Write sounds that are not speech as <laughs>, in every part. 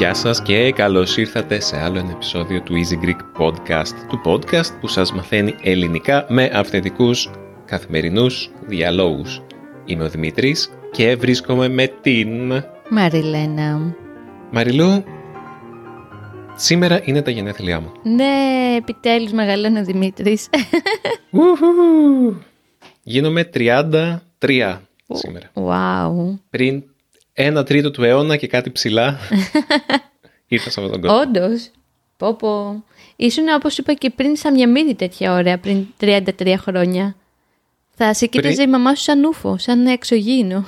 Γεια σας και καλώς ήρθατε σε άλλο ένα επεισόδιο του Easy Greek Podcast, του podcast που σας μαθαίνει ελληνικά με αυθεντικούς καθημερινούς διαλόγους. Είμαι ο Δημήτρης και βρίσκομαι με την... Μαριλένα. Μαριλού, σήμερα είναι τα γενέθλιά μου. Ναι, επιτέλους μεγαλώνει ο Δημήτρης. <laughs> Ουχου. Γίνομαι 33 σήμερα. Wow. Πριν ένα τρίτο του αιώνα και κάτι ψιλά <laughs> ήρθα σε αυτόν τον κόσμο. Όντως. Πω πω. Ήσουν όπως είπα και πριν σαν μια μύδη τέτοια ωραία, πριν 33 χρόνια. Θα σε κοίταζε η μαμά σου σαν ούφο, σαν εξωγήινο.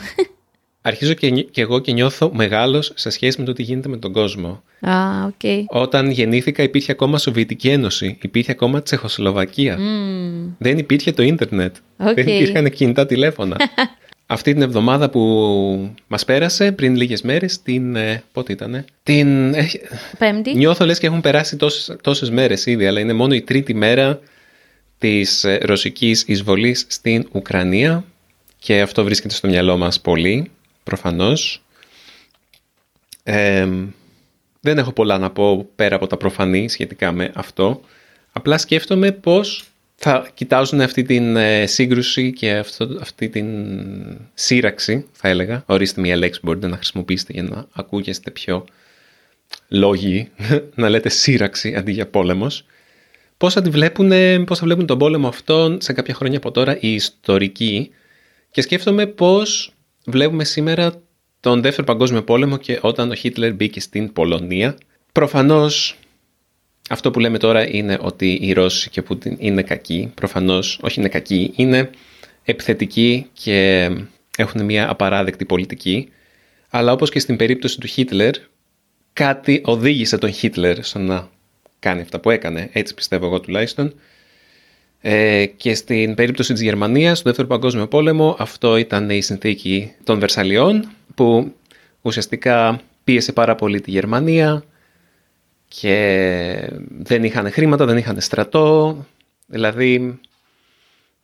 Αρχίζω και, νι- και εγώ και νιώθω μεγάλος σε σχέση με το τι γίνεται με τον κόσμο. Α, οκ. Όταν γεννήθηκα υπήρχε ακόμα Σοβιετική Ένωση, υπήρχε ακόμα Τσεχοσλοβακία. Μμμ. Δεν υπήρχε το ίντερνετ. Οκ. Δεν υπήρχαν κινητά τηλέφωνα. <laughs> Αυτή την εβδομάδα που μας πέρασε, πριν λίγες μέρες, την... ε, πότε ήτανε; Την... ε, Πέμπτη. Νιώθω λες και έχουν περάσει τόσες, τόσες μέρες ήδη, αλλά είναι μόνο η τρίτη μέρα της ε, ρωσικής εισβολής στην Ουκρανία και αυτό βρίσκεται στο μυαλό μας πολύ, προφανώς. Ε, δεν έχω πολλά να πω πέρα από τα προφανή σχετικά με αυτό. Απλά σκέφτομαι πώς θα κοιτάζουν αυτή την ε, σύγκρουση και αυτό, αυτή την σύραξη, θα έλεγα. Ορίστε μια λέξη που μπορείτε να χρησιμοποιήσετε για να ακούγεστε πιο λόγοι, <laughs> να λέτε σύραξη αντί για πόλεμος. Πώς θα, τη βλέπουν, πώς θα βλέπουν τον πόλεμο αυτόν σε κάποια χρόνια από τώρα οι ιστορικοί και σκέφτομαι πώς βλέπουμε σήμερα τον Δεύτερο Παγκόσμιο Πόλεμο και όταν ο Χίτλερ μπήκε στην Πολωνία. Προφανώς αυτό που λέμε τώρα είναι ότι οι Ρώσοι και ο Πούτιν είναι κακοί. Προφανώς όχι είναι κακοί, είναι επιθετικοί και έχουν μια απαράδεκτη πολιτική. Αλλά όπως και στην περίπτωση του Χίτλερ, κάτι οδήγησε τον Χίτλερ στο να κάνει αυτά που έκανε. Έτσι πιστεύω εγώ τουλάχιστον. Ε, και στην περίπτωση της Γερμανίας, στο Δεύτερο Παγκόσμιο Πόλεμο, αυτό ήταν η συνθήκη των Βερσαλιών, που ουσιαστικά πίεσε πάρα πολύ τη Γερμανία και δεν είχαν χρήματα, δεν είχαν στρατό, δηλαδή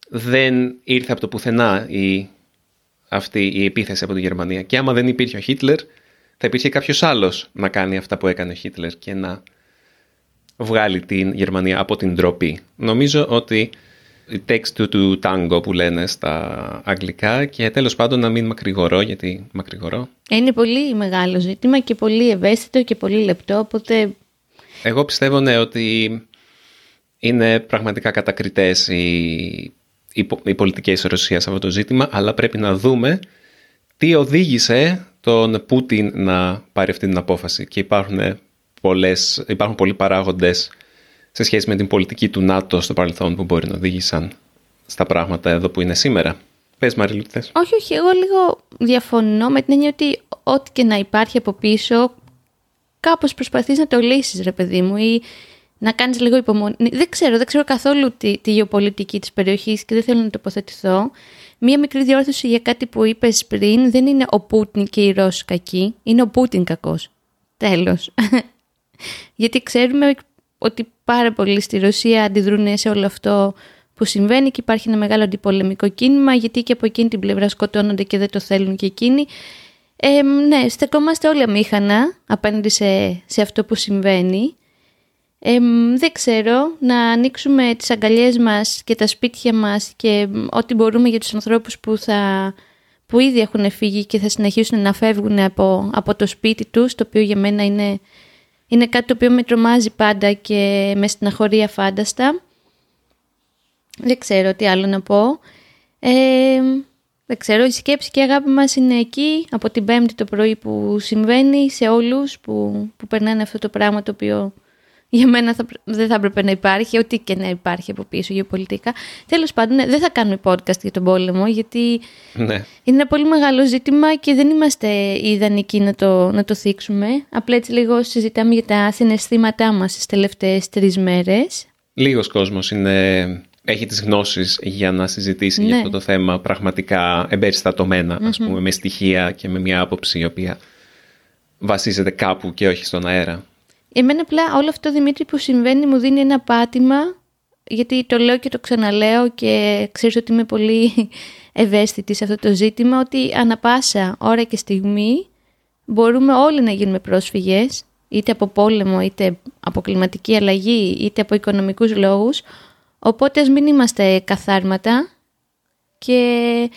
δεν ήρθε από το πουθενά η, αυτή η επίθεση από τη Γερμανία. Και άμα δεν υπήρχε ο Χίτλερ, θα υπήρχε κάποιος άλλος να κάνει αυτά που έκανε ο Χίτλερ και να βγάλει την Γερμανία από την ντροπή. Νομίζω ότι η text του, του tango που λένε στα αγγλικά και τέλος πάντων να μην μακρηγορώ γιατί μακρηγορώ. Είναι πολύ μεγάλο ζήτημα και πολύ ευαίσθητο και πολύ λεπτό, οπότε Εγώ πιστεύω ναι ότι είναι πραγματικά κατακριτές οι, οι, πο- οι πολιτικές της Ρωσίας σε αυτό το ζήτημα αλλά πρέπει να δούμε τι οδήγησε τον Πούτιν να πάρει αυτή την απόφαση και υπάρχουν, πολλές, υπάρχουν πολλοί παράγοντες σε σχέση με την πολιτική του ΝΑΤΟ στο παρελθόν που μπορεί να οδήγησαν στα πράγματα εδώ που είναι σήμερα. Πες Μαριλού, τι θες; Όχι, όχι, εγώ λίγο διαφωνώ με την έννοια ότι ό,τι και να υπάρχει από πίσω, κάπως προσπαθείς να το λύσεις, ρε παιδί μου, ή να κάνεις λίγο υπομονή. Δεν ξέρω, δεν ξέρω καθόλου τη, τη γεωπολιτική της περιοχής και δεν θέλω να τοποθετηθώ. Μία μικρή διόρθωση για κάτι που είπες πριν, δεν είναι ο Πούτιν και οι Ρώσοι κακοί, είναι ο Πούτιν κακός. Τέλος. <laughs> Γιατί ξέρουμε ότι πάρα πολλοί στη Ρωσία αντιδρούν σε όλο αυτό που συμβαίνει και υπάρχει ένα μεγάλο αντιπολεμικό κίνημα γιατί και από εκείνη την πλευρά σκοτώνονται και δεν το θέλουν και εκείνοι. Ε, ναι, στεκόμαστε όλοι αμήχανα απέναντι σε, σε αυτό που συμβαίνει. Ε, δεν ξέρω, να ανοίξουμε τις αγκαλιές μας και τα σπίτια μας και μ, ό,τι μπορούμε για τους ανθρώπους που, θα, που ήδη έχουν φύγει και θα συνεχίσουν να φεύγουν από, από το σπίτι τους, το οποίο για μένα είναι, είναι κάτι το οποίο με τρομάζει πάντα και με στεναχωρεί αφάνταστα. Δεν ξέρω τι άλλο να πω. Ε, δεν ξέρω, η σκέψη και η αγάπη μας είναι εκεί από την πέμπτη το πρωί που συμβαίνει σε όλους που, που περνάνε αυτό το πράγμα το οποίο για μένα θα, πρέ- δεν θα έπρεπε να υπάρχει, ό,τι και να υπάρχει από πίσω γεωπολιτικά. Τέλος πάντων, ναι, δεν θα κάνουμε podcast για τον πόλεμο, γιατί Ναι. είναι ένα πολύ μεγάλο ζήτημα και δεν είμαστε οι ιδανικοί να το, να το θίξουμε. Απλά έτσι λίγο συζητάμε για τα συναισθήματά μας τις τελευταίες τρεις μέρες. Λίγος κόσμος είναι, έχει τις γνώσεις για να συζητήσει για Ναι. αυτό το θέμα πραγματικά εμπεριστατωμένα, ας πούμε, με στοιχεία και με μια άποψη η οποία βασίζεται κάπου και όχι στον αέρα. Εμένα απλά όλο αυτό, Δημήτρη, που συμβαίνει μου δίνει ένα πάτημα, γιατί το λέω και το ξαναλέω και ξέρεις ότι είμαι πολύ <laughs> ευαίσθητη σε αυτό το ζήτημα, ότι ανα πάσα ώρα και στιγμή μπορούμε όλοι να γίνουμε πρόσφυγες, είτε από πόλεμο, είτε από κλιματική αλλαγή, είτε από οικονομικούς λόγους, οπότε ας μην είμαστε καθάρματα και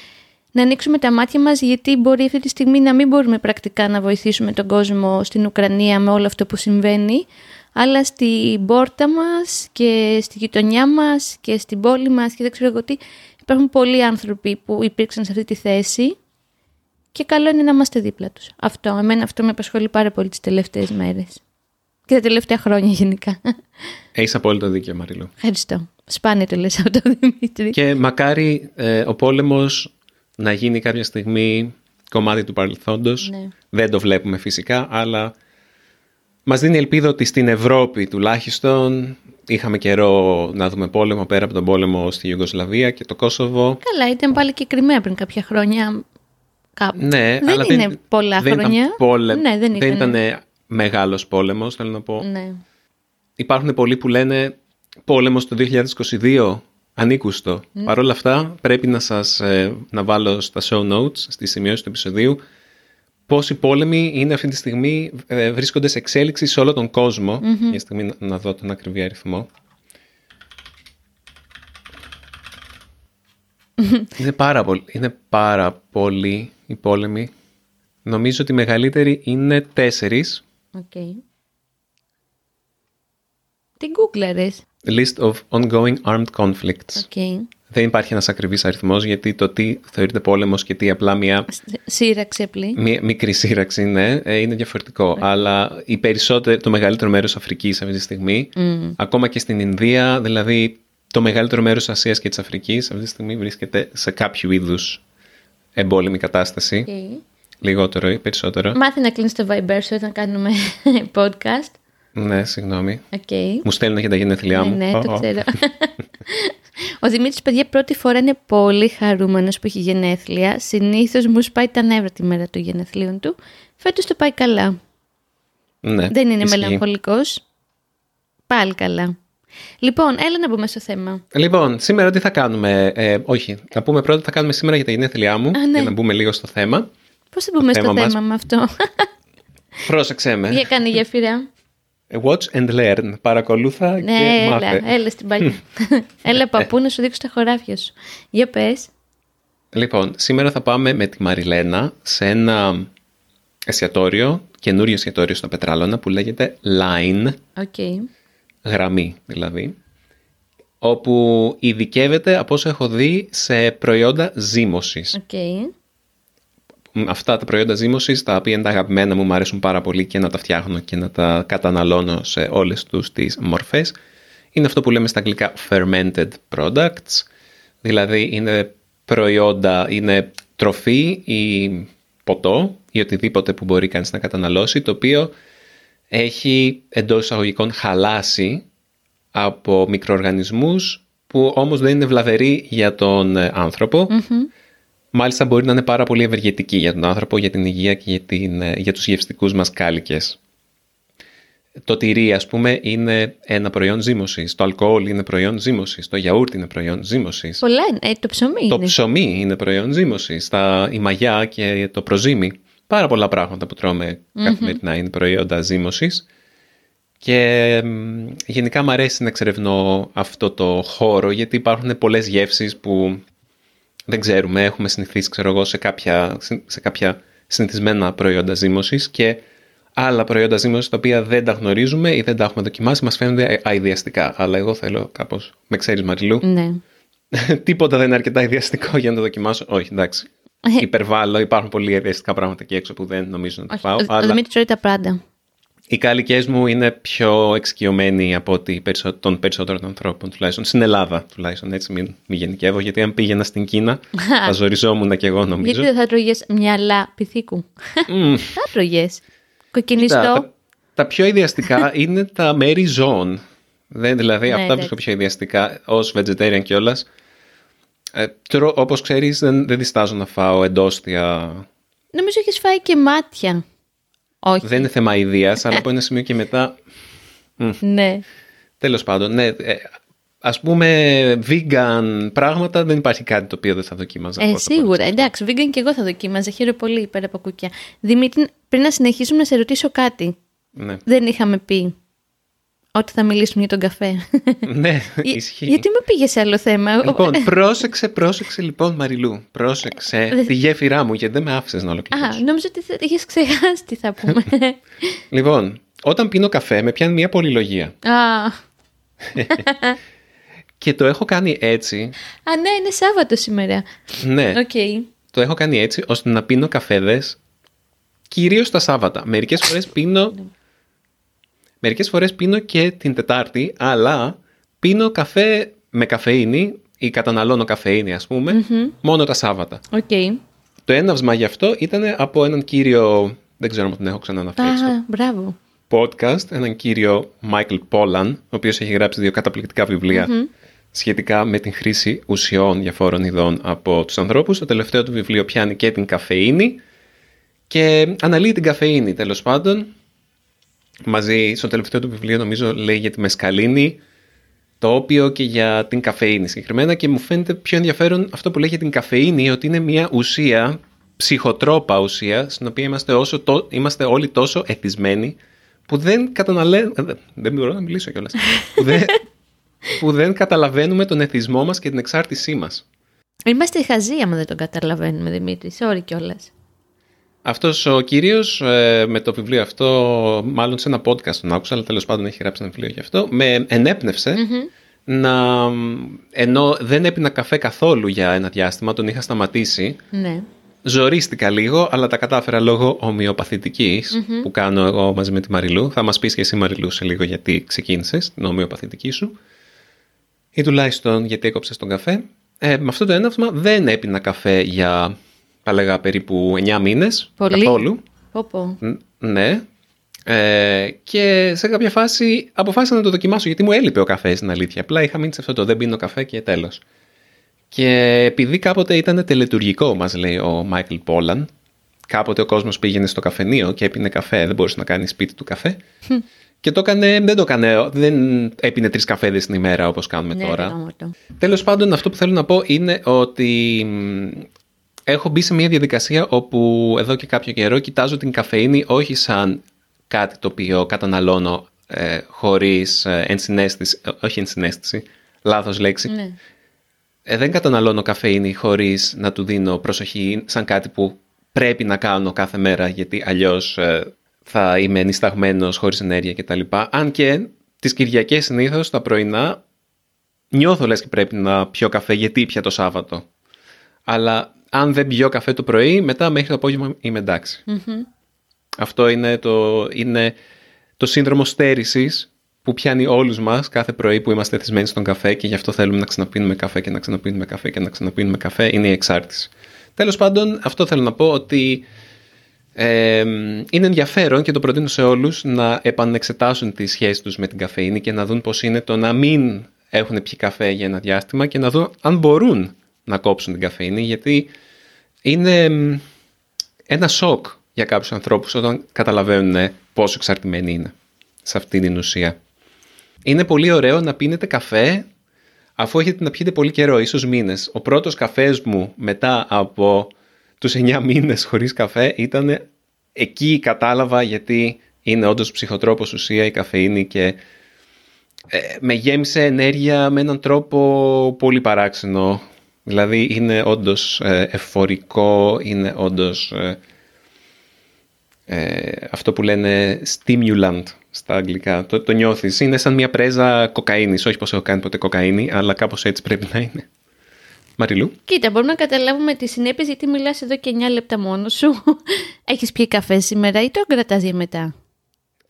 να ανοίξουμε τα μάτια μας γιατί μπορεί αυτή τη στιγμή να μην μπορούμε πρακτικά να βοηθήσουμε τον κόσμο στην Ουκρανία με όλο αυτό που συμβαίνει αλλά στην πόρτα μας και στη γειτονιά μας και στην πόλη μας και δεν ξέρω εγώ τι υπάρχουν πολλοί άνθρωποι που υπήρξαν σε αυτή τη θέση και καλό είναι να είμαστε δίπλα τους. Αυτό, εμένα αυτό με απασχολεί πάρα πολύ τις τελευταίες μέρες. Και τα τελευταία χρόνια γενικά. Έχεις απόλυτο δίκιο Μαρίλο. Ευχαριστώ. Σπάνια το λες αυτό Δημήτρη. Και μακάρι ε, ο πόλεμος να γίνει κάποια στιγμή κομμάτι του παρελθόντος. Ναι. Δεν το βλέπουμε φυσικά, αλλά μας δίνει ελπίδα ότι στην Ευρώπη τουλάχιστον είχαμε καιρό να δούμε πόλεμο πέρα από τον πόλεμο στη Ιουγκοσλαβία και το Κόσοβο. Καλά, ήταν πάλι και Κρυμαία πριν κάποια χρόνια. Κάπου. Ναι, δεν αλλά είναι δεν, πολλά δεν χρόνια. Ήταν πόλε... Ναι, δεν ήταν. ήταν μεγάλος πόλεμος, θέλω να πω. Ναι. Υπάρχουν πολλοί που λένε πόλεμος το 2022, ανήκουστο. Mm. Παρ' όλα αυτά πρέπει να σας ε, να βάλω στα show notes, στις σημειώσεις του επεισοδίου, πόσοι πόλεμοι είναι αυτή τη στιγμή, ε, βρίσκονται σε εξέλιξη σε όλο τον κόσμο. Mm-hmm. Για στιγμή να, να δω τον ακριβή αριθμό. είναι, πάρα πολύ, είναι πάρα πολλοί οι πόλεμοι. Νομίζω ότι οι μεγαλύτεροι είναι τέσσερις. Okay. Τι γκούγκλαρες. List of ongoing armed conflicts. Okay. Δεν υπάρχει ένας ακριβής αριθμός γιατί το τι θεωρείται πόλεμος και τι απλά μια, Σύραξη απλή. μια μικρή σύραξη είναι, ε, είναι διαφορετικό. Αλλά οι περισσότερο, το μεγαλύτερο μέρος Αφρικής αυτή τη στιγμή, Mm. ακόμα και στην Ινδία, δηλαδή το μεγαλύτερο μέρος της Ασίας και της Αφρικής αυτή τη στιγμή βρίσκεται σε κάποιο είδους εμπόλεμη κατάσταση. Okay. Λιγότερο ή περισσότερο. Μάθε να κλείνεις το Viber σου όταν κάνουμε <laughs> podcast. Ναι, συγγνώμη. Okay. Μου στέλνουν για τα γενέθλιά Ναι, μου. ναι, Ω, το ω. ξέρω. <laughs> Ο Δημήτρης, παιδιά, πρώτη φορά είναι πολύ χαρούμενος που έχει γενέθλια. Συνήθως μου σπάει τα νεύρα τη μέρα των γενεθλίων του. Φέτος το πάει καλά. Ναι, Δεν είναι ισχύει. μελαγχολικός. Πάλι καλά. Λοιπόν, έλα να μπούμε στο θέμα. Λοιπόν, σήμερα τι θα κάνουμε. Ε, όχι, να πούμε πρώτα τι θα κάνουμε σήμερα για τα γενέθλιά μου. Α, ναι. Για να μπούμε λίγο στο θέμα. Πώς θα μπούμε στο θέμα θέμα, μας. με αυτό; Πρόσεξέ με. Για κάνει γέφυρα. Watch and learn. Παρακολούθα ναι, και έλα, μάθε. έλα στην παλιά. <laughs> έλα παππού να σου δείξω τα χωράφια σου. Για πες. Λοιπόν, σήμερα θα πάμε με τη Μαριλένα σε ένα εστιατόριο, καινούριο εστιατόριο στο Πετράλωνα που λέγεται Line, Οκ. γραμμή δηλαδή, όπου ειδικεύεται από όσο έχω δει σε προϊόντα ζύμωσης. Οκ. Αυτά τα προϊόντα ζύμωσης, τα οποία είναι τα αγαπημένα μου, μου αρέσουν πάρα πολύ και να τα φτιάχνω και να τα καταναλώνω σε όλες τους τις μορφές, είναι αυτό που λέμε στα αγγλικά fermented products, δηλαδή είναι προϊόντα, είναι τροφή ή ποτό ή οτιδήποτε που μπορεί κανείς να καταναλώσει, το οποίο έχει εντός εισαγωγικών χαλάσει από μικροοργανισμούς που όμως δεν είναι βλαβεροί για τον ε, άνθρωπο. Μάλιστα μπορεί να είναι πάρα πολύ ευεργετική για τον άνθρωπο, για την υγεία και για, την, ε, για τους γευστικούς μας κάλικες. Το τυρί, ας πούμε, είναι ένα προϊόν ζύμωσης. Το αλκοόλ είναι προϊόν ζύμωσης. Το γιαούρτι είναι προϊόν ζύμωσης. Πολλά είναι. Ε, το ψωμί Το είναι. ψωμί είναι προϊόν ζύμωσης. Τα, η μαγιά και το προζύμι. Πάρα πολλά πράγματα που τρώμε καθημερινά είναι προϊόντα ζύμωσης. Και μ, γενικά μου αρέσει να εξερευνώ αυτό το χώρο γιατί υπάρχουν πολλές γεύσεις που δεν ξέρουμε, έχουμε συνηθίσει ξέρω εγώ, σε, κάποια, σε κάποια συνηθισμένα προϊόντα ζύμωσης και άλλα προϊόντα ζύμωσης τα οποία δεν τα γνωρίζουμε ή δεν τα έχουμε δοκιμάσει, μας φαίνονται αειδιαστικά. Αλλά εγώ θέλω κάπως, με ξέρεις Μαριλού, Ναι. <laughs> τίποτα δεν είναι αρκετά αειδιαστικό για να το δοκιμάσω. Όχι, εντάξει. Ε. Υπερβάλλω, υπάρχουν πολλοί αειδιαστικά πράγματα εκεί έξω που δεν νομίζω να τα Όχι, πάω. ο, ο αλλά Δημήτρης τρώει τα πάντα. Οι κάλικες μου είναι πιο εξοικειωμένοι από ότι περισσο- των περισσότερων ανθρώπων, τουλάχιστον στην Ελλάδα. Τουλάχιστον έτσι, μην, μην γενικεύω, γιατί αν πήγαινα στην Κίνα, <laughs> θα ζοριζόμουν κι εγώ νομίζω. Γιατί δεν θα τρώγες μυαλά πυθίκου; Μμ, <laughs> θα τρώγες. τα, Κοκκινιστό. τα, τα πιο ιδιαστικά <laughs> είναι τα μέρη ζώων. Δεν, δηλαδή, Ναι, αυτά εντάξει. βρίσκω πιο ιδιαστικά ως vegetarian κιόλας. Ε, τρώω, όπως ξέρεις, δεν, δεν διστάζω να φάω εντόστια. Νομίζω έχεις φάει και μάτια. Όχι. Δεν είναι θέμα ιδείας, αλλά από ένα σημείο και μετά... Ναι. Τέλος πάντων, ναι, ε, ας πούμε vegan πράγματα δεν υπάρχει κάτι το οποίο δεν θα δοκίμαζα. Ε, από το σίγουρα. Εντάξει, vegan και εγώ θα δοκίμαζα. Χαίρομαι πολύ πέρα από κουκιά. Δημήτρη, πριν να συνεχίσουμε να σε ρωτήσω κάτι. Ναι, Δεν είχαμε πει ότι θα μιλήσουμε για τον καφέ. ναι <laughs> Για- ισχύει. Γιατί με πήγε σε άλλο θέμα. Λοιπόν, <laughs> πρόσεξε, πρόσεξε λοιπόν Μαριλού. Πρόσεξε <laughs> τη γέφυρά μου γιατί δεν με άφησες να ολοκληρώσω. Α, νόμιζα ότι θα είχες ξεχάσει τι θα πούμε. Λοιπόν, όταν πίνω καφέ με πιάνει μια πολυλογία. Α, Και το έχω κάνει έτσι, α, ναι, είναι Σάββατο σήμερα. ναι, Οκ. το έχω κάνει έτσι ώστε να πίνω καφέδες κυρίως τα Σάββατα. Μερικές φορές πίνω, μερικές φορές πίνω και την Τετάρτη, αλλά πίνω καφέ με καφεΐνη ή καταναλώνω καφεΐνη ας πούμε, μόνο τα Σάββατα. Οκ. Το έναυσμα γι' αυτό ήταν από έναν κύριο, δεν ξέρω αν τον έχω ξαναναφέρει στο Α, μπράβο. podcast, έναν κύριο Michael Pollan, ο οποίος έχει γράψει δύο καταπληκτικά βιβλία σχετικά με την χρήση ουσιών διαφόρων ειδών από τους ανθρώπους. Το τελευταίο του βιβλίο πιάνει και την καφεΐνη και αναλύει την καφεΐνη τέλος πάντων. Μαζί στο τελευταίο του βιβλίο νομίζω λέει για τη μεσκαλίνη, το όπιο και για την καφεΐνη συγκεκριμένα και μου φαίνεται πιο ενδιαφέρον αυτό που λέει για την καφεΐνη ότι είναι μια ουσία, ψυχοτρόπα ουσία, στην οποία είμαστε, όσο το, είμαστε όλοι τόσο εθισμένοι που δεν καταλαβαίνουμε. Δεν μπορώ να μιλήσω κιόλας. <laughs> που, δεν, που δεν καταλαβαίνουμε τον εθισμό μας και την εξάρτησή μας. Είμαστε χαζοί άμα δεν τον καταλαβαίνουμε, Δημήτρη. Sorry κιόλας. Αυτός ο κύριος με το βιβλίο αυτό, μάλλον σε ένα podcast τον άκουσα, αλλά τέλος πάντων έχει γράψει ένα βιβλίο γι' αυτό, με ενέπνευσε να. ενώ δεν έπινα καφέ καθόλου για ένα διάστημα, τον είχα σταματήσει. Ναι. Ζορίστηκα λίγο, αλλά τα κατάφερα λόγω ομοιοπαθητικής που κάνω εγώ μαζί με τη Μαριλού. Θα μας πεις και εσύ Μαριλού σε λίγο γιατί ξεκίνησες την ομοιοπαθητική σου. Ή τουλάχιστον γιατί έκοψες τον καφέ. Ε, με αυτό το έναυσμα δεν έπινα καφέ για, θα λέγα, περίπου 9 μήνες. Πολύ. Καθόλου. Πω, πω. Ν- Ναι. Ε, και σε κάποια φάση αποφάσισα να το δοκιμάσω γιατί μου έλειπε ο καφές στην αλήθεια. Απλά είχα μείνει σε αυτό το δεν πίνω καφέ και τέλος. Και επειδή κάποτε ήταν τελετουργικό, μας λέει ο Μάικλ Πόλαν, κάποτε ο κόσμος πήγαινε στο καφενείο και έπινε καφέ, δεν μπορούσε να κάνει σπίτι του καφέ. και το έκανε, δεν το έκανε, δεν έπινε τρεις καφέδες την ημέρα όπως κάνουμε Ναι, τώρα. γαμώτο. Τέλος πάντων, αυτό που θέλω να πω είναι ότι μ, έχω μπει σε μια διαδικασία όπου εδώ και κάποιο καιρό κοιτάζω την καφεΐνη όχι σαν κάτι το οποίο καταναλώνω ε, χωρίς ε, ενσυναίσθηση, ε, όχι ενσυναίσθηση, λάθος λέξη. Ναι. Ε, δεν καταναλώνω καφεΐνη χωρίς να του δίνω προσοχή σαν κάτι που πρέπει να κάνω κάθε μέρα γιατί αλλιώς ε, θα είμαι νησταγμένος χωρίς ενέργεια κτλ. Αν και τις Κυριακές συνήθως τα πρωινά νιώθω λες και πρέπει να πιω καφέ γιατί πια το Σάββατο. Αλλά αν δεν πιω καφέ το πρωί, μετά μέχρι το απόγευμα είμαι εντάξει. Αυτό είναι το, είναι το σύνδρομο στέρησης που πιάνει όλους μας κάθε πρωί που είμαστε θυσμένοι στον καφέ και γι' αυτό θέλουμε να ξαναπίνουμε καφέ και να ξαναπίνουμε καφέ και να ξαναπίνουμε καφέ, είναι η εξάρτηση. Τέλος πάντων, αυτό θέλω να πω ότι ε, είναι ενδιαφέρον και το προτείνω σε όλους να επανεξετάσουν τη σχέση τους με την καφεΐνη και να δουν πώς είναι το να μην έχουν πιει καφέ για ένα διάστημα και να δουν αν μπορούν να κόψουν την καφεΐνη γιατί είναι μ, ένα σοκ για κάποιους ανθρώπους όταν καταλαβαίνουν πόσο εξαρτημένοι είναι σε αυτή την ουσία. Είναι πολύ ωραίο να πίνετε καφέ αφού έχετε να πιείτε πολύ καιρό, ίσως μήνες. Ο πρώτος καφές μου μετά από τους 9 μήνες χωρίς καφέ ήταν εκεί κατάλαβα γιατί είναι όντως ψυχοτρόπος ουσία η καφεΐνη και ε, με γέμισε ενέργεια με έναν τρόπο πολύ παράξενο. Δηλαδή είναι όντως ε, εφορικό, είναι όντως ε, ε, αυτό που λένε stimulant στα αγγλικά. Το, το νιώθεις. Είναι σαν μια πρέζα κοκαίνης. Όχι πως έχω κάνει ποτέ κοκαίνη, αλλά κάπως έτσι πρέπει να είναι. Μαριλού. Κοίτα, μπορούμε να καταλάβουμε τις συνέπειες γιατί μιλάς εδώ και 9 λεπτά μόνος σου. <laughs> Έχεις πιει καφέ σήμερα ή τον κρατάς για μετά;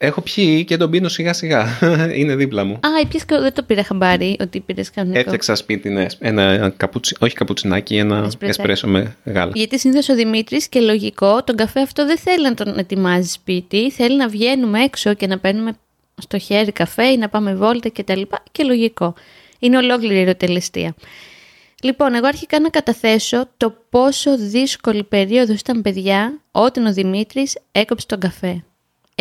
Έχω πιει και τον πίνω σιγά σιγά. <laughs> είναι δίπλα μου. Α, πιες, δεν το πήρα χαμπάρι ότι πήρες κανονικό. Έφτιαξα σπίτι ναι, ένα, ένα καπουτσι, όχι καπουτσινάκι, ένα Εσπρεσάκι. εσπρέσο με γάλα. Γιατί συνήθως ο Δημήτρης και λογικό, τον καφέ αυτό δεν θέλει να τον ετοιμάζει σπίτι. Θέλει να βγαίνουμε έξω και να παίρνουμε στο χέρι καφέ ή να πάμε βόλτα κτλ. Και, και λογικό. Είναι ολόκληρη η ερωτελεστία. Λοιπόν, εγώ αρχικά να καταθέσω το πόσο δύσκολη περίοδος ήταν παιδιά όταν ο Δημήτρης έκοψε τον καφέ.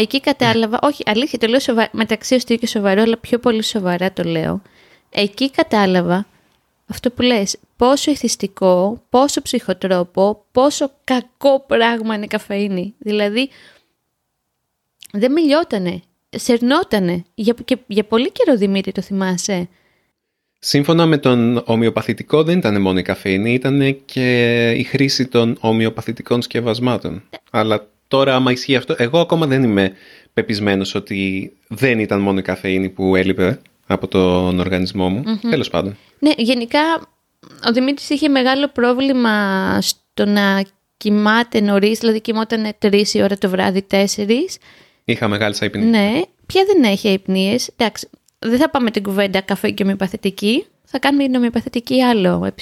Εκεί κατάλαβα, όχι αλήθεια το λέω σοβα... μεταξύ αστείο και σοβαρό, αλλά πιο πολύ σοβαρά το λέω. Εκεί κατάλαβα αυτό που λες, πόσο ηθιστικό, πόσο ψυχοτρόπο, πόσο κακό πράγμα είναι η καφεΐνη. Δηλαδή, δεν μιλιότανε, σερνότανε. Για, και, για πολύ καιρό, Δημήτρη, το θυμάσαι. Σύμφωνα με τον ομοιοπαθητικό δεν ήταν μόνο η καφέινη, ήταν και η χρήση των ομοιοπαθητικών σκευασμάτων. Αλλά τώρα άμα ισχύει αυτό, εγώ ακόμα δεν είμαι πεπισμένος ότι δεν ήταν μόνο η καφέινη που έλειπε από τον οργανισμό μου. mm Τέλος πάντων. Ναι, γενικά ο Δημήτρης είχε μεγάλο πρόβλημα στο να κοιμάται νωρίς, δηλαδή κοιμόταν τρεις η ώρα το βράδυ, τέσσερις. Είχα μεγάλες αϊπνίες. Ναι, πια δεν έχει αϊπνίες. Εντάξει, δεν θα πάμε την κουβέντα καφέ και ομοιοπαθητική. Θα κάνουμε την ομοιοπαθητική άλλο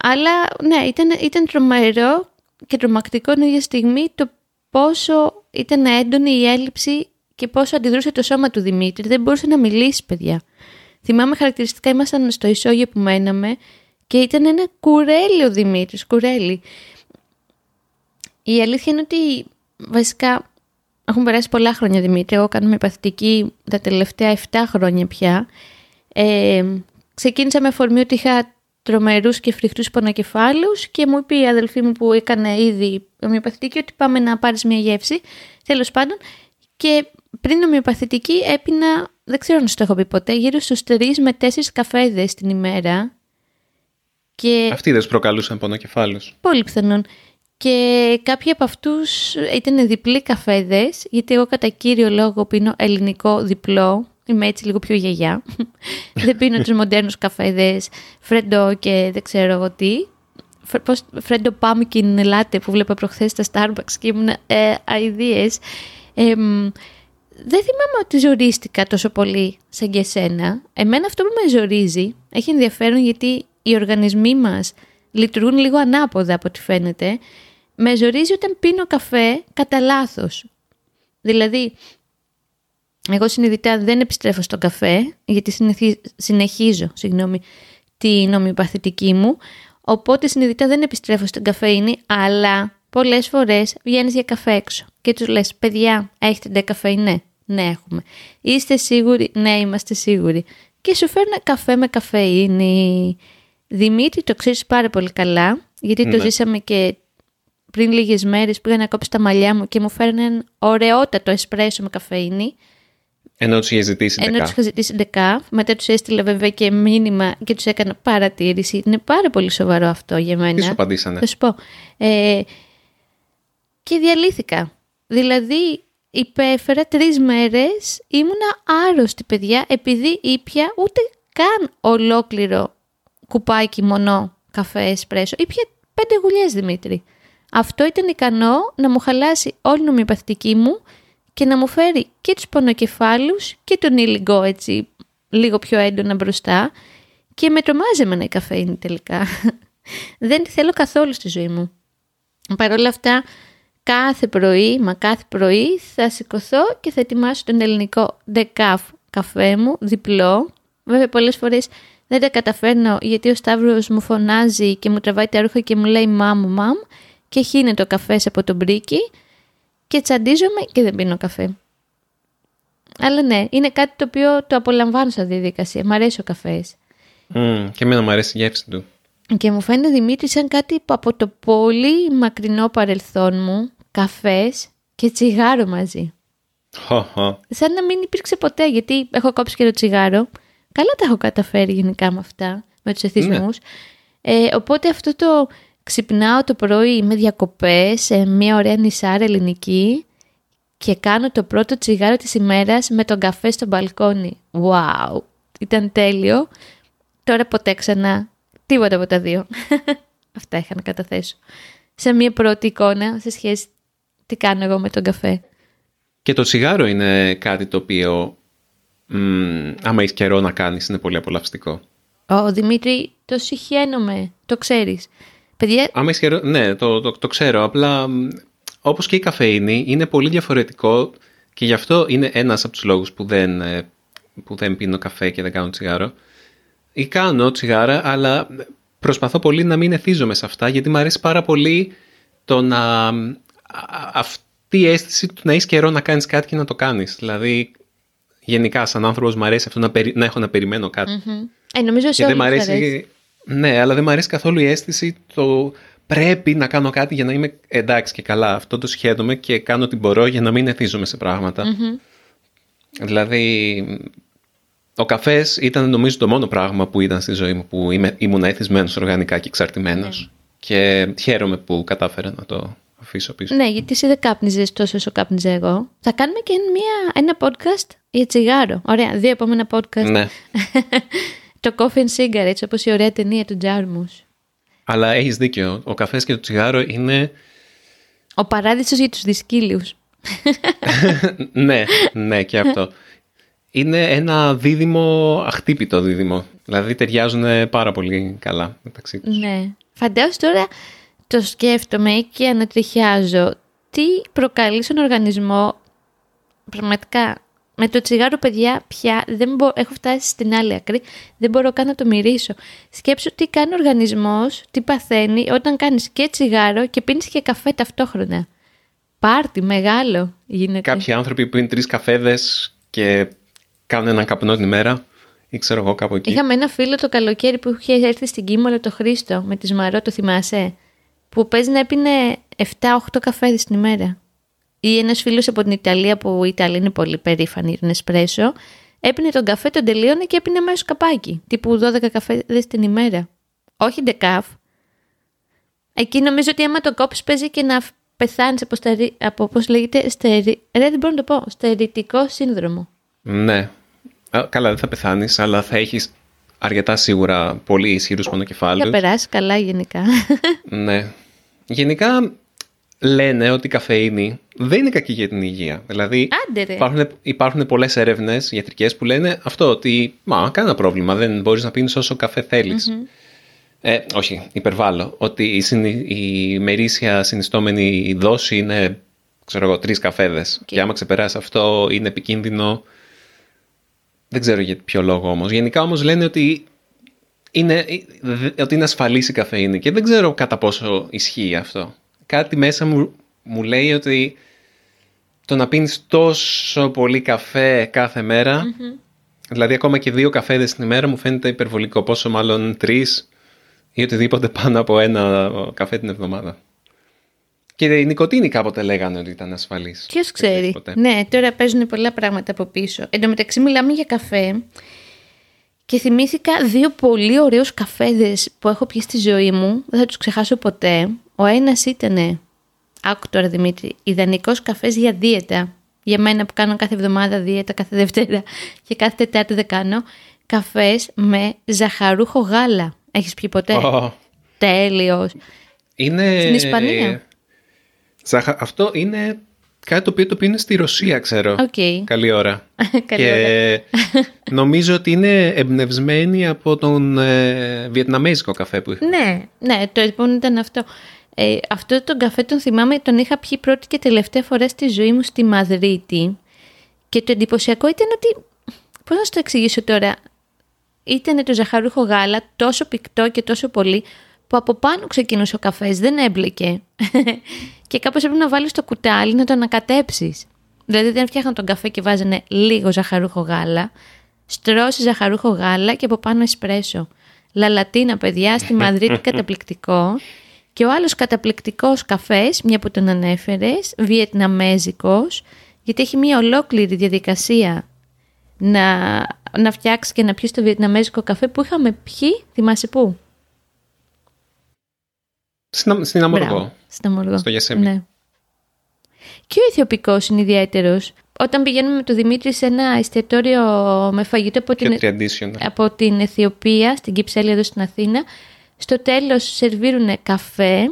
αλλά ναι, ήταν, ήταν τρομερό και τρομακτικό την ίδια στιγμή το πόσο ήταν έντονη η έλλειψη και πόσο αντιδρούσε το σώμα του Δημήτρη. Δεν μπορούσε να μιλήσει, παιδιά. Θυμάμαι χαρακτηριστικά, ήμασταν στο ισόγειο που μέναμε και ήταν ένα κουρέλι ο Δημήτρης, κουρέλι. Η αλήθεια είναι ότι βασικά έχουν περάσει πολλά χρόνια Δημήτρη. Εγώ κάνω με παθητική τα τελευταία 7 χρόνια πια. Ε, ξεκίνησα με αφορμή ότι είχα τρομερούς και φρικτούς πονοκεφάλους και μου είπε η αδελφή μου που έκανε ήδη ομοιοπαθητική ότι πάμε να πάρεις μια γεύση. Τέλος πάντων. Και πριν ομοιοπαθητική έπινα, δεν ξέρω αν σου το έχω πει ποτέ, γύρω στους 3 με 4 καφέδες την ημέρα. Και... Αυτοί δεν προκαλούσαν πονοκεφάλους. Πολύ πιθανόν. Και κάποιοι από αυτούς ήταν διπλοί καφέδες, γιατί εγώ κατά κύριο λόγο πίνω ελληνικό διπλό. Είμαι έτσι λίγο πιο γιαγιά. <laughs> δεν πίνω τους μοντέρνους καφέδες, φρέντο και δεν ξέρω εγώ τι. Φρέντο pumpkin latte που βλέπω προχθές στα Starbucks και ήμουν ε, αηδίες. δεν θυμάμαι ότι ζορίστηκα τόσο πολύ σαν και εσένα. Εμένα αυτό που με ζορίζει έχει ενδιαφέρον γιατί οι οργανισμοί μας λειτουργούν λίγο ανάποδα από ό,τι φαίνεται με ζορίζει όταν πίνω καφέ κατά λάθος. Δηλαδή, εγώ συνειδητά δεν επιστρέφω στον καφέ, γιατί συνεχίζω συγγνώμη, την ομοιοπαθητική μου, οπότε συνειδητά δεν επιστρέφω στην καφέινη, αλλά πολλές φορές βγαίνεις για καφέ έξω και τους λες «Παιδιά, έχετε ντε καφέινε» Ναι, έχουμε. Είστε σίγουροι; Ναι, είμαστε σίγουροι. Και σου φέρνω καφέ με καφέινη. Δημήτρη, το ξέρεις πάρα πολύ καλά, γιατί το ναι. ζήσαμε και πριν λίγες μέρες πήγα να κόψω τα μαλλιά μου και μου φέρναν ωραιότατο εσπρέσο με καφέινη. Ενώ τους είχε ζητήσει Ενώ τους είχα ζητήσει δεκά. Μετά τους έστειλα βέβαια και μήνυμα και τους έκανα παρατήρηση. Είναι πάρα πολύ σοβαρό αυτό για μένα. Τις σου απαντήσανε. Θα σου πω. Ε, και διαλύθηκα. Δηλαδή υπέφερα τρεις μέρες, ήμουνα άρρωστη παιδιά επειδή ήπια ούτε καν ολόκληρο κουπάκι μονό καφέ εσπρέσο. Ήπια πέντε γουλιές Δημήτρη. Αυτό ήταν ικανό να μου χαλάσει όλη η νομιοπαθητική μου και να μου φέρει και τους πονοκεφάλους και τον ήλιγκο έτσι λίγο πιο έντονα μπροστά και με τρομάζει εμένα η καφέινη τελικά. <laughs> Δεν τη θέλω καθόλου στη ζωή μου. Παρ' όλα αυτά, κάθε πρωί, μα κάθε πρωί θα σηκωθώ και θα ετοιμάσω τον ελληνικό ντεκάφ καφέ μου, διπλό. Βέβαια πολλές φορές δεν τα καταφέρνω γιατί ο Σταύρος μου φωνάζει και μου τραβάει τα ρούχα και μου λέει μάμ, μάμ και χύνεται ο καφές από τον μπρίκι και τσαντίζομαι και δεν πίνω καφέ. Αλλά ναι, είναι κάτι το οποίο το απολαμβάνω σαν διαδικασία. Μ' αρέσει ο καφές. Mm, και εμένα μου αρέσει η γεύση του. Και μου φαίνεται Δημήτρη σαν κάτι που από το πολύ μακρινό παρελθόν μου, καφές και τσιγάρο μαζί. Σαν να μην υπήρξε ποτέ, γιατί έχω κόψει και το τσιγάρο. Καλά τα έχω καταφέρει γενικά με αυτά, με τους εθισμούς. Ναι. Ε, οπότε αυτό το Ξυπνάω το πρωί με διακοπές σε μια ωραία νησάρα ελληνική και κάνω το πρώτο τσιγάρο της ημέρας με τον καφέ στο μπαλκόνι. Wow! Ήταν τέλειο. Τώρα ποτέ ξανά. Τίποτα από τα δύο. <laughs> Αυτά είχα να καταθέσω. Σε μια πρώτη εικόνα σε σχέση τι κάνω εγώ με τον καφέ. Και το τσιγάρο είναι κάτι το οποίο μ, άμα έχεις καιρό να κάνεις είναι πολύ απολαυστικό. Ω, Δημήτρη, το συχαίνομαι. Το ξέρεις. Παιδιά... Άμα Ναι, το, το, το ξέρω. Απλά όπως και η καφέινη είναι πολύ διαφορετικό και γι' αυτό είναι ένας από τους λόγους που δεν, ε, που δεν πίνω καφέ και δεν κάνω τσιγάρο. Ή κάνω τσιγάρα, αλλά προσπαθώ πολύ να μην εθίζομαι σε αυτά γιατί μου αρέσει πάρα πολύ το να... αυτή η αίσθηση του να έχεις καιρό να κάνεις κάτι και να το κάνεις. Δηλαδή, γενικά, σαν άνθρωπος, μου αρέσει αυτό να, περι... να έχω να περιμένω κάτι. Ε, νομίζω σε Και δεν μ' όλους αρέσει... αρέσει. Ναι, αλλά δεν μου αρέσει καθόλου η αίσθηση το πρέπει να κάνω κάτι για να είμαι εντάξει και καλά. Αυτό το σχέδομαι και κάνω ό,τι μπορώ για να μην εθίζομαι σε πράγματα. Δηλαδή, ο καφές ήταν νομίζω το μόνο πράγμα που ήταν στη ζωή μου που είμαι, ήμουν εθισμένος οργανικά και εξαρτημένος. Και χαίρομαι που κατάφερα να το αφήσω πίσω. Ναι, γιατί εσύ δεν κάπνιζες τόσο όσο κάπνιζα εγώ. Θα κάνουμε και μια, ένα podcast για τσιγάρο. Ωραία, δύο επόμενα podcast. ναι. <laughs> Το Coffee and Cigarettes, όπως η ωραία ταινία του Τζάρμους. Αλλά έχεις δίκιο. Ο καφές και το τσιγάρο είναι Ο παράδεισος για τους δυσκύλιους. <laughs> ναι, ναι και αυτό. Είναι ένα δίδυμο, αχτύπητο δίδυμο. Δηλαδή ταιριάζουν πάρα πολύ καλά μεταξύ τους. Ναι. Φαντάζομαι τώρα το σκέφτομαι και ανατριχιάζω. Τι προκαλεί στον οργανισμό πραγματικά. Με το τσιγάρο, παιδιά, πια δεν μπο... έχω φτάσει στην άλλη άκρη. Δεν μπορώ καν να το μυρίσω. Σκέψου τι κάνει ο οργανισμός, τι παθαίνει όταν κάνεις και τσιγάρο και πίνεις και καφέ ταυτόχρονα. Πάρτι μεγάλο γίνεται. Κάποιοι άνθρωποι που είναι τρεις καφέδες και κάνουν έναν καπνό την ημέρα ή ξέρω εγώ κάπου εκεί. Είχαμε ένα φίλο το καλοκαίρι που είχε έρθει στην Κίμολο το Χρήστο με τη Σμαρό, το θυμάσαι. Που παίζει να έπινε 7-8 καφέδες την ημέρα. Ή ένας φίλος από την Ιταλία που η Ιταλία είναι πολύ περήφανη για τον Εσπρέσο. Έπινε τον καφέ, τον τελείωνε και έπινε αμέσω καπάκι. Τύπου 12 καφέδες την ημέρα. Όχι ντεκάφ. Εκεί νομίζω ότι άμα το κόψεις παίζει και να πεθάνεις από, στερι... από πώς λέγεται, στερι... Ρε, δεν μπορώ να το πω, στερητικό σύνδρομο. Ναι. Α, Καλά, δεν θα πεθάνεις, αλλά θα έχεις αρκετά σίγουρα πολύ ισχυρούς Θα πονοκεφάλους. περάσεις καλά γενικά. Ναι. Γενικά λένε ότι η καφεΐνη δεν είναι κακή για την υγεία. Δηλαδή Άντε ρε. υπάρχουν, υπάρχουν πολλές έρευνες ιατρικές που λένε αυτό ότι μα κανένα πρόβλημα δεν μπορείς να πίνεις όσο καφέ θέλεις. Ε, όχι, υπερβάλλω. Ότι η, συνη- η μερίσια συνιστόμενη δόση είναι ξέρω εγώ, τρεις καφέδες. Και άμα ξεπεράσει αυτό είναι επικίνδυνο. Δεν ξέρω για ποιο λόγο όμως. Γενικά όμως λένε ότι είναι, ότι είναι ασφαλής η καφεΐνη και δεν ξέρω κατά πόσο ισχύει αυτό. Κάτι μέσα μου, μου λέει ότι το να πίνεις τόσο πολύ καφέ κάθε μέρα, δηλαδή ακόμα και δύο καφέδες την ημέρα μου φαίνεται υπερβολικό, πόσο μάλλον τρεις ή οτιδήποτε πάνω από ένα καφέ την εβδομάδα. Και η νοικοτήνη κάποτε λέγανε ότι ήταν ασφαλής. Ποιος Δεν ξέρει. ξέρεις ποτέ. Ναι, τώρα παίζουν πολλά πράγματα από πίσω. Εν τω μεταξύ, μιλάμε για καφέ και θυμήθηκα δύο πολύ ωραίους καφέδες που έχω πιει στη ζωή μου. Δεν θα τους ξεχάσω ποτέ. Ο ένας ήταν, άκου τώρα Δημήτρη, ιδανικός καφές για δίαιτα. Για μένα που κάνω κάθε εβδομάδα δίαιτα, κάθε Δευτέρα και κάθε Τετάρτη δεν κάνω. Καφές με ζαχαρούχο γάλα. Έχεις πιει ποτέ; Ω, Τέλειος. είναι... Στην Ισπανία. Ζαχα- Αυτό είναι κάτι το οποίο το πίνεις στη Ρωσία, ξέρω. Οκ. Καλή ώρα. <laughs> Καλή και <laughs> νομίζω ότι είναι εμπνευσμένη από τον ε, βιετναμέζικο καφέ που είχα. Ναι, ναι, το επόμενο ήταν αυτό. Ε, αυτό τον καφέ τον θυμάμαι, τον είχα πιει πρώτη και τελευταία φορά στη ζωή μου στη Μαδρίτη. Και το εντυπωσιακό ήταν ότι. Πώς να σου το εξηγήσω τώρα. Ήταν το ζαχαρούχο γάλα τόσο πικτό και τόσο πολύ που από πάνω ξεκινούσε ο καφές, δεν έμπλεκε. <laughs> και κάπως έπρεπε να βάλεις το κουτάλι να το ανακατέψεις. Δηλαδή δεν φτιάχναν τον καφέ και βάζανε λίγο ζαχαρούχο γάλα, στρώσει ζαχαρούχο γάλα και από πάνω εσπρέσο. Λαλατίνα, παιδιά, στη Μαδρίτη <laughs> καταπληκτικό. Και ο άλλος καταπληκτικός καφές, μια που τον ανέφερες, βιετναμέζικος, γιατί έχει μια ολόκληρη διαδικασία να, να φτιάξει και να πιει το βιετναμέζικο καφέ που είχαμε πιει, θυμάσαι πού; Στην, στην Αμοργό. Μπράβο, Στην Αμοργό. Στο Γεσέμι. Ναι. Και ο Αιθιοπικός είναι ιδιαίτερος. Όταν πηγαίνουμε με τον Δημήτρη σε ένα εστιατόριο με φαγητό από Πιο την, traditional. από την Αιθιοπία, στην Κυψέλη εδώ στην Αθήνα, στο τέλος σερβίρουν καφέ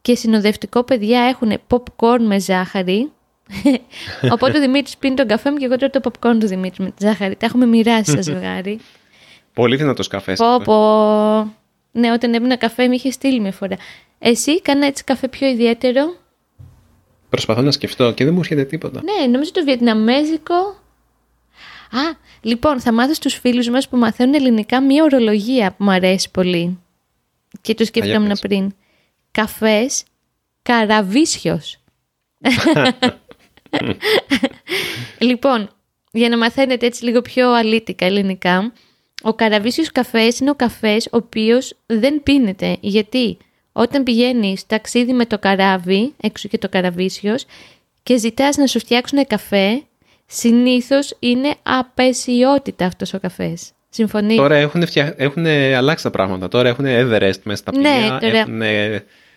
και συνοδευτικό παιδιά έχουν popcorn με ζάχαρη. <laughs> Οπότε ο Δημήτρης πίνει τον καφέ μου και εγώ τρώω το popcorn του Δημήτρη με τη ζάχαρη. Τα έχουμε μοιράσει σαν ζευγάρι. <laughs> Πολύ δυνατός καφές. πω πω. Ναι, όταν έπαιρνα καφέ με είχε στείλει μια φορά. Εσύ κάνα έτσι καφέ πιο ιδιαίτερο; Προσπαθώ να σκεφτώ και δεν μου έρχεται τίποτα. Ναι, νομίζω το βιετναμέζικο. Α, λοιπόν, θα μάθω στους φίλους μας που μαθαίνουν ελληνικά μία ορολογία που μου αρέσει πολύ. Και το σκεφτόμουν πες. πριν. Καφές καραβίσιος. <laughs> λοιπόν, για να μαθαίνετε έτσι λίγο πιο αλήτικα ελληνικά, ο καραβίσιος καφές είναι ο καφές ο οποίος δεν πίνεται. Γιατί όταν πηγαίνεις ταξίδι με το καράβι, έξω και το καραβίσιος, και ζητάς να σου φτιάξουν καφέ, συνήθως είναι απεσιότητα αυτός ο καφές. Συμφωνεί. Τώρα έχουν, φτια... έχουν αλλάξει τα πράγματα. Τώρα έχουν Everest μέσα στα πλοία, Ναι, τώρα- έχουν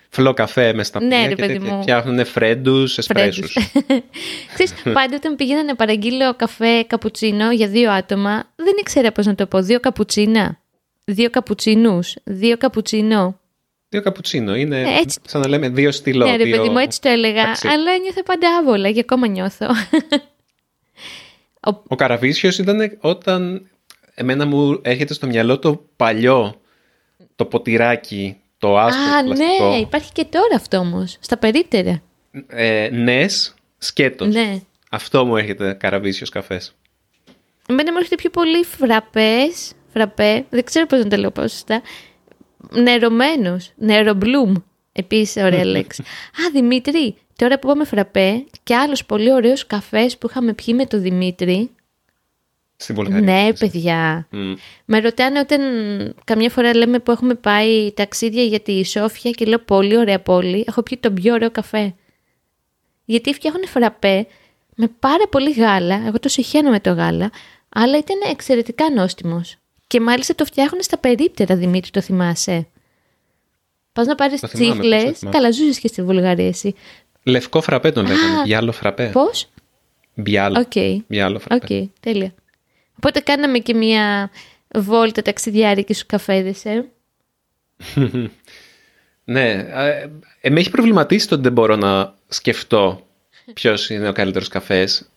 φλό καφέ μέσα στα Ναι, πλοία ρε και παιδί τέτοια. μου. φτιάχνουν φρέντους, εσπρέσους. <laughs> Ξέρεις, <laughs> πάντα όταν πήγαινα να παραγγείλω καφέ καπουτσίνο για δύο άτομα, δεν ήξερα πώς να το πω. Δύο καπουτσίνα. Δύο καπουτσίνους. Δύο καπουτσίνο. Δύο καπουτσίνο. Είναι Ε, έτσι. σαν να λέμε δύο στυλό. ναι, ρε δύο... παιδί μου, έτσι το έλεγα. ταξί. Αλλά νιώθω πάντα άβολα και ακόμα νιώθω. Ο- <laughs> Ο Καραβίσιος ήταν όταν εμένα μου έρχεται στο μυαλό το παλιό, το ποτηράκι, το άσπρο Α, πλαστικό. ναι, υπάρχει και τώρα αυτό όμως. Στα περίπτερα. Ε, νες, σκέτος. Ναι. Αυτό μου έρχεται Καραβίσιος καφές. Εμένα μου έρχεται πιο πολύ φραπές, φραπέ, δεν ξέρω πώς να το λέω πώς σωστά, νερωμένος, νερομπλουμ, επίσης ωραία <laughs> λέξη. Α, Δημήτρη, τώρα που είπαμε φραπέ και άλλος πολύ ωραίος καφές που είχαμε πιει με το Δημήτρη. Στην Βουλγαρία. Ναι, παιδιά. Μμ. Με ρωτάνε όταν καμιά φορά λέμε που έχουμε πάει ταξίδια για τη Σόφια και λέω πολύ ωραία πόλη, έχω πιει τον πιο ωραίο καφέ. Γιατί φτιάχνουν φραπέ με πάρα πολύ γάλα, εγώ το συχαίνω με το γάλα, αλλά ήταν εξαιρετικά νόστιμος. Και μάλιστα το φτιάχνουν στα περίπτερα, Δημήτρη, το θυμάσαι. Πας να πάρεις Το θυμάμαι, πώς το τσίχλες, θυμάμαι. καλά ζούσες και στη Βουλγαρία εσύ. Λευκό φραπέ τον λέγανε. Α, Бяло фрапе. Πώς; Бяло. Οκ. Бяло Οκ, фрапе. τέλεια. Οπότε κάναμε και μια βόλτα ταξιδιάρικη στους καφέδες, ε. <laughs> Ναι, ε, ε, με έχει προβληματίσει το ότι δεν μπορώ να σκεφτώ ποιος είναι ο καλύτερος καφές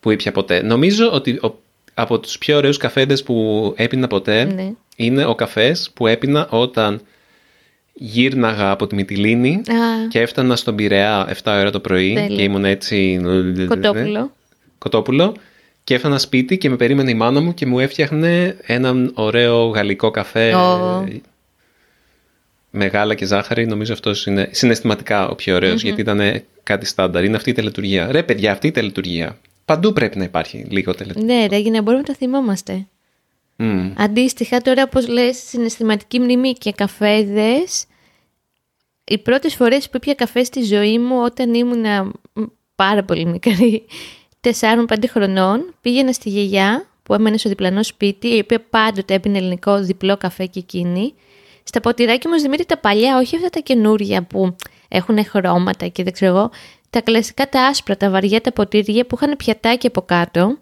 που ήπια ποτέ. Νομίζω ότι ο, από τους πιο ωραίους καφέδες που έπινα ποτέ Ναι. είναι ο καφές που έπινα όταν γύρναγα από τη Μυτιλίνη Α, και έφτανα στον Πειραιά 7 ώρα το πρωί Τέλεια. και ήμουν έτσι... κοτόπουλο. Κοτόπουλο και έφτανα σπίτι και με περίμενε η μάνα μου και μου έφτιαχνε έναν ωραίο γαλλικό καφέ Ω. με γάλα και ζάχαρη. Νομίζω αυτός είναι συναισθηματικά ο πιο ωραιος γιατί ήταν κάτι στάνταρ. Είναι αυτή η τελετουργία. Ρε παιδιά, αυτή η τελετουργία. Παντού πρέπει να υπάρχει λίγο τελετουργία. Ναι, ρε, για να μπορούμε να τα θυμόμαστε. Μμ. Αντίστοιχα, τώρα όπως λες, συναισθηματική μνήμη και καφέδες, οι πρώτες φορές που ήπια καφέ στη ζωή μου όταν ήμουνα μ, πάρα πολύ μικρή, 4-5 χρονών, πήγαινα στη γιαγιά που έμενε στο διπλανό σπίτι, η οποία πάντοτε έπινε ελληνικό διπλό καφέ και εκείνη. Στα ποτηράκια μας Δημήτρη τα παλιά, όχι αυτά τα καινούρια που έχουν χρώματα και δεν ξέρω εγώ, τα κλασικά τα άσπρα, τα βαριά τα ποτήρια που είχαν πιατάκι από κάτω.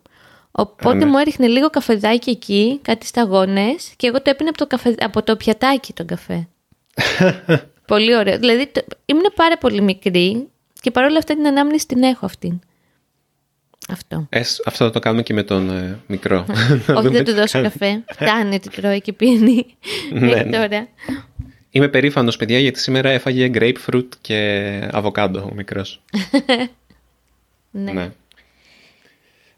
Οπότε ναι. μου έριχνε λίγο καφεδάκι εκεί, κάτι σταγόνες και εγώ το έπινα από το, καφε... από το πιατάκι τον καφέ. <laughs> πολύ ωραίο. Δηλαδή το... ήμουν πάρα πολύ μικρή και παρόλα αυτά την ανάμνηση την έχω αυτήν. Αυτό. Ε, σ- αυτό θα το κάνουμε και με τον ε, μικρό. <laughs> Να Όχι, δούμε δεν τι του δώσω κάνει. καφέ. <laughs> Φτάνει ότι τρώει και πίνει. Ναι, Μέχρι ναι. τώρα. Είμαι περήφανος παιδιά γιατί σήμερα έφαγε grapefruit και αβοκάντο ο μικρός. <laughs> Ναι. ναι.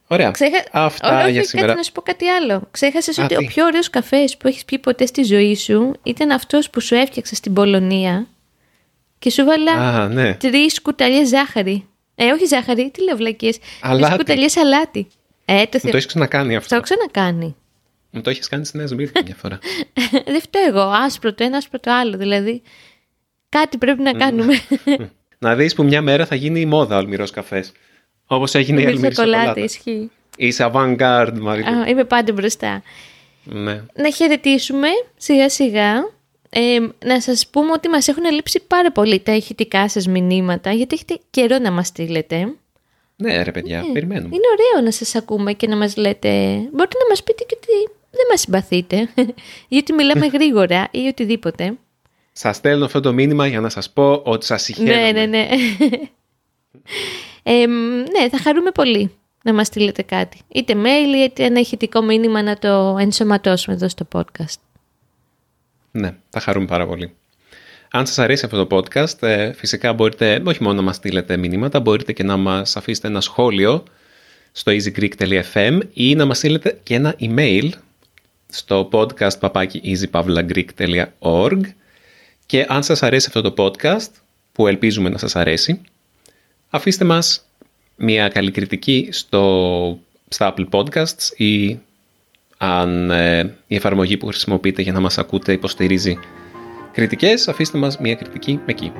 Ωραία. Ξέχα... Αυτά Ωραία, για όχι, σήμερα. Κάτι να σου πω κάτι άλλο. Ξέχασες Α, ότι τι; ο πιο ωραίος καφές που έχεις πιει ποτέ στη ζωή σου ήταν αυτός που σου έφτιαξα στην Πολωνία και σου βάλα Α, ναι. τρεις κουταλιές ζάχαρη. Ε, όχι ζάχαρη, τι λέω βλακίες. Τρει Αλάτι. κουταλιέ αλάτι. Ε, το Μου θεω... το έχεις ξανακάνει αυτό. Το έχω ξανακάνει. Μου το έχεις κάνει στη Νέα Σμύρνη μια φορά. <laughs> Δεν φταίω εγώ. Άσπρο το ένα, άσπρο το άλλο. Δηλαδή, κάτι πρέπει να κάνουμε. Να δεις που μια μέρα θα γίνει η μόδα ο αλμυρός καφές. Όπως έγινε η Με αλμυρή σοκολάτα, σοκολάτα. ισχύει. Είσαι avant-garde, Μαρίλη. Α, είμαι πάντα μπροστά. Ναι. να χαιρετήσουμε σιγά σιγά. Ε, να σας πούμε ότι μας έχουν λείψει πάρα πολύ τα ηχητικά σας μηνύματα, γιατί έχετε καιρό να μας στείλετε. Ναι, ρε παιδιά, περιμένουμε. Είναι ωραίο να σας ακούμε και να μας λέτε, μπορείτε να μας πείτε και ότι δεν μας συμπαθείτε, <laughs> γιατί μιλάμε <laughs> γρήγορα ή οτιδήποτε. Σας στέλνω αυτό το μήνυμα για να σας πω ότι σας συγχαίρομαι. ναι, ναι, ναι. Ε, μ, ναι, θα χαρούμε πολύ να μας στείλετε κάτι. Είτε mail είτε ένα ηχητικό μήνυμα να το ενσωματώσουμε εδώ στο podcast. Ναι, θα χαρούμε πάρα πολύ. Αν σας αρέσει αυτό το podcast, ε, φυσικά μπορείτε όχι μόνο να μας στείλετε μηνύματα, μπορείτε και να μας αφήσετε ένα σχόλιο στο easygreek.fm ή να μας στείλετε και ένα email στο podcast papaki easypavlagreek.org και αν σας αρέσει αυτό το podcast, που ελπίζουμε να σας αρέσει, αφήστε μας μια καλή κριτική στο, στα Apple Podcasts ή αν ε, η εφαρμογή που χρησιμοποιείτε για να μας ακούτε υποστηρίζει κριτικές, αφήστε μας μια κριτική εκεί.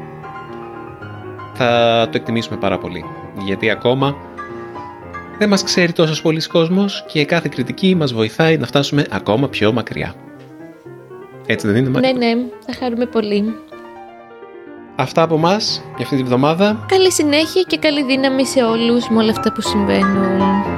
Θα το εκτιμήσουμε πάρα πολύ, γιατί ακόμα δεν μας ξέρει τόσος πολλοί κόσμος και κάθε κριτική μας βοηθάει να φτάσουμε ακόμα πιο μακριά. Έτσι δεν είναι, Μάρκο; Ναι, ναι, θα χαρούμε πολύ. Αυτά από εμά για αυτή τη βδομάδα. Καλή συνέχεια και καλή δύναμη σε όλους με όλα αυτά που συμβαίνουν.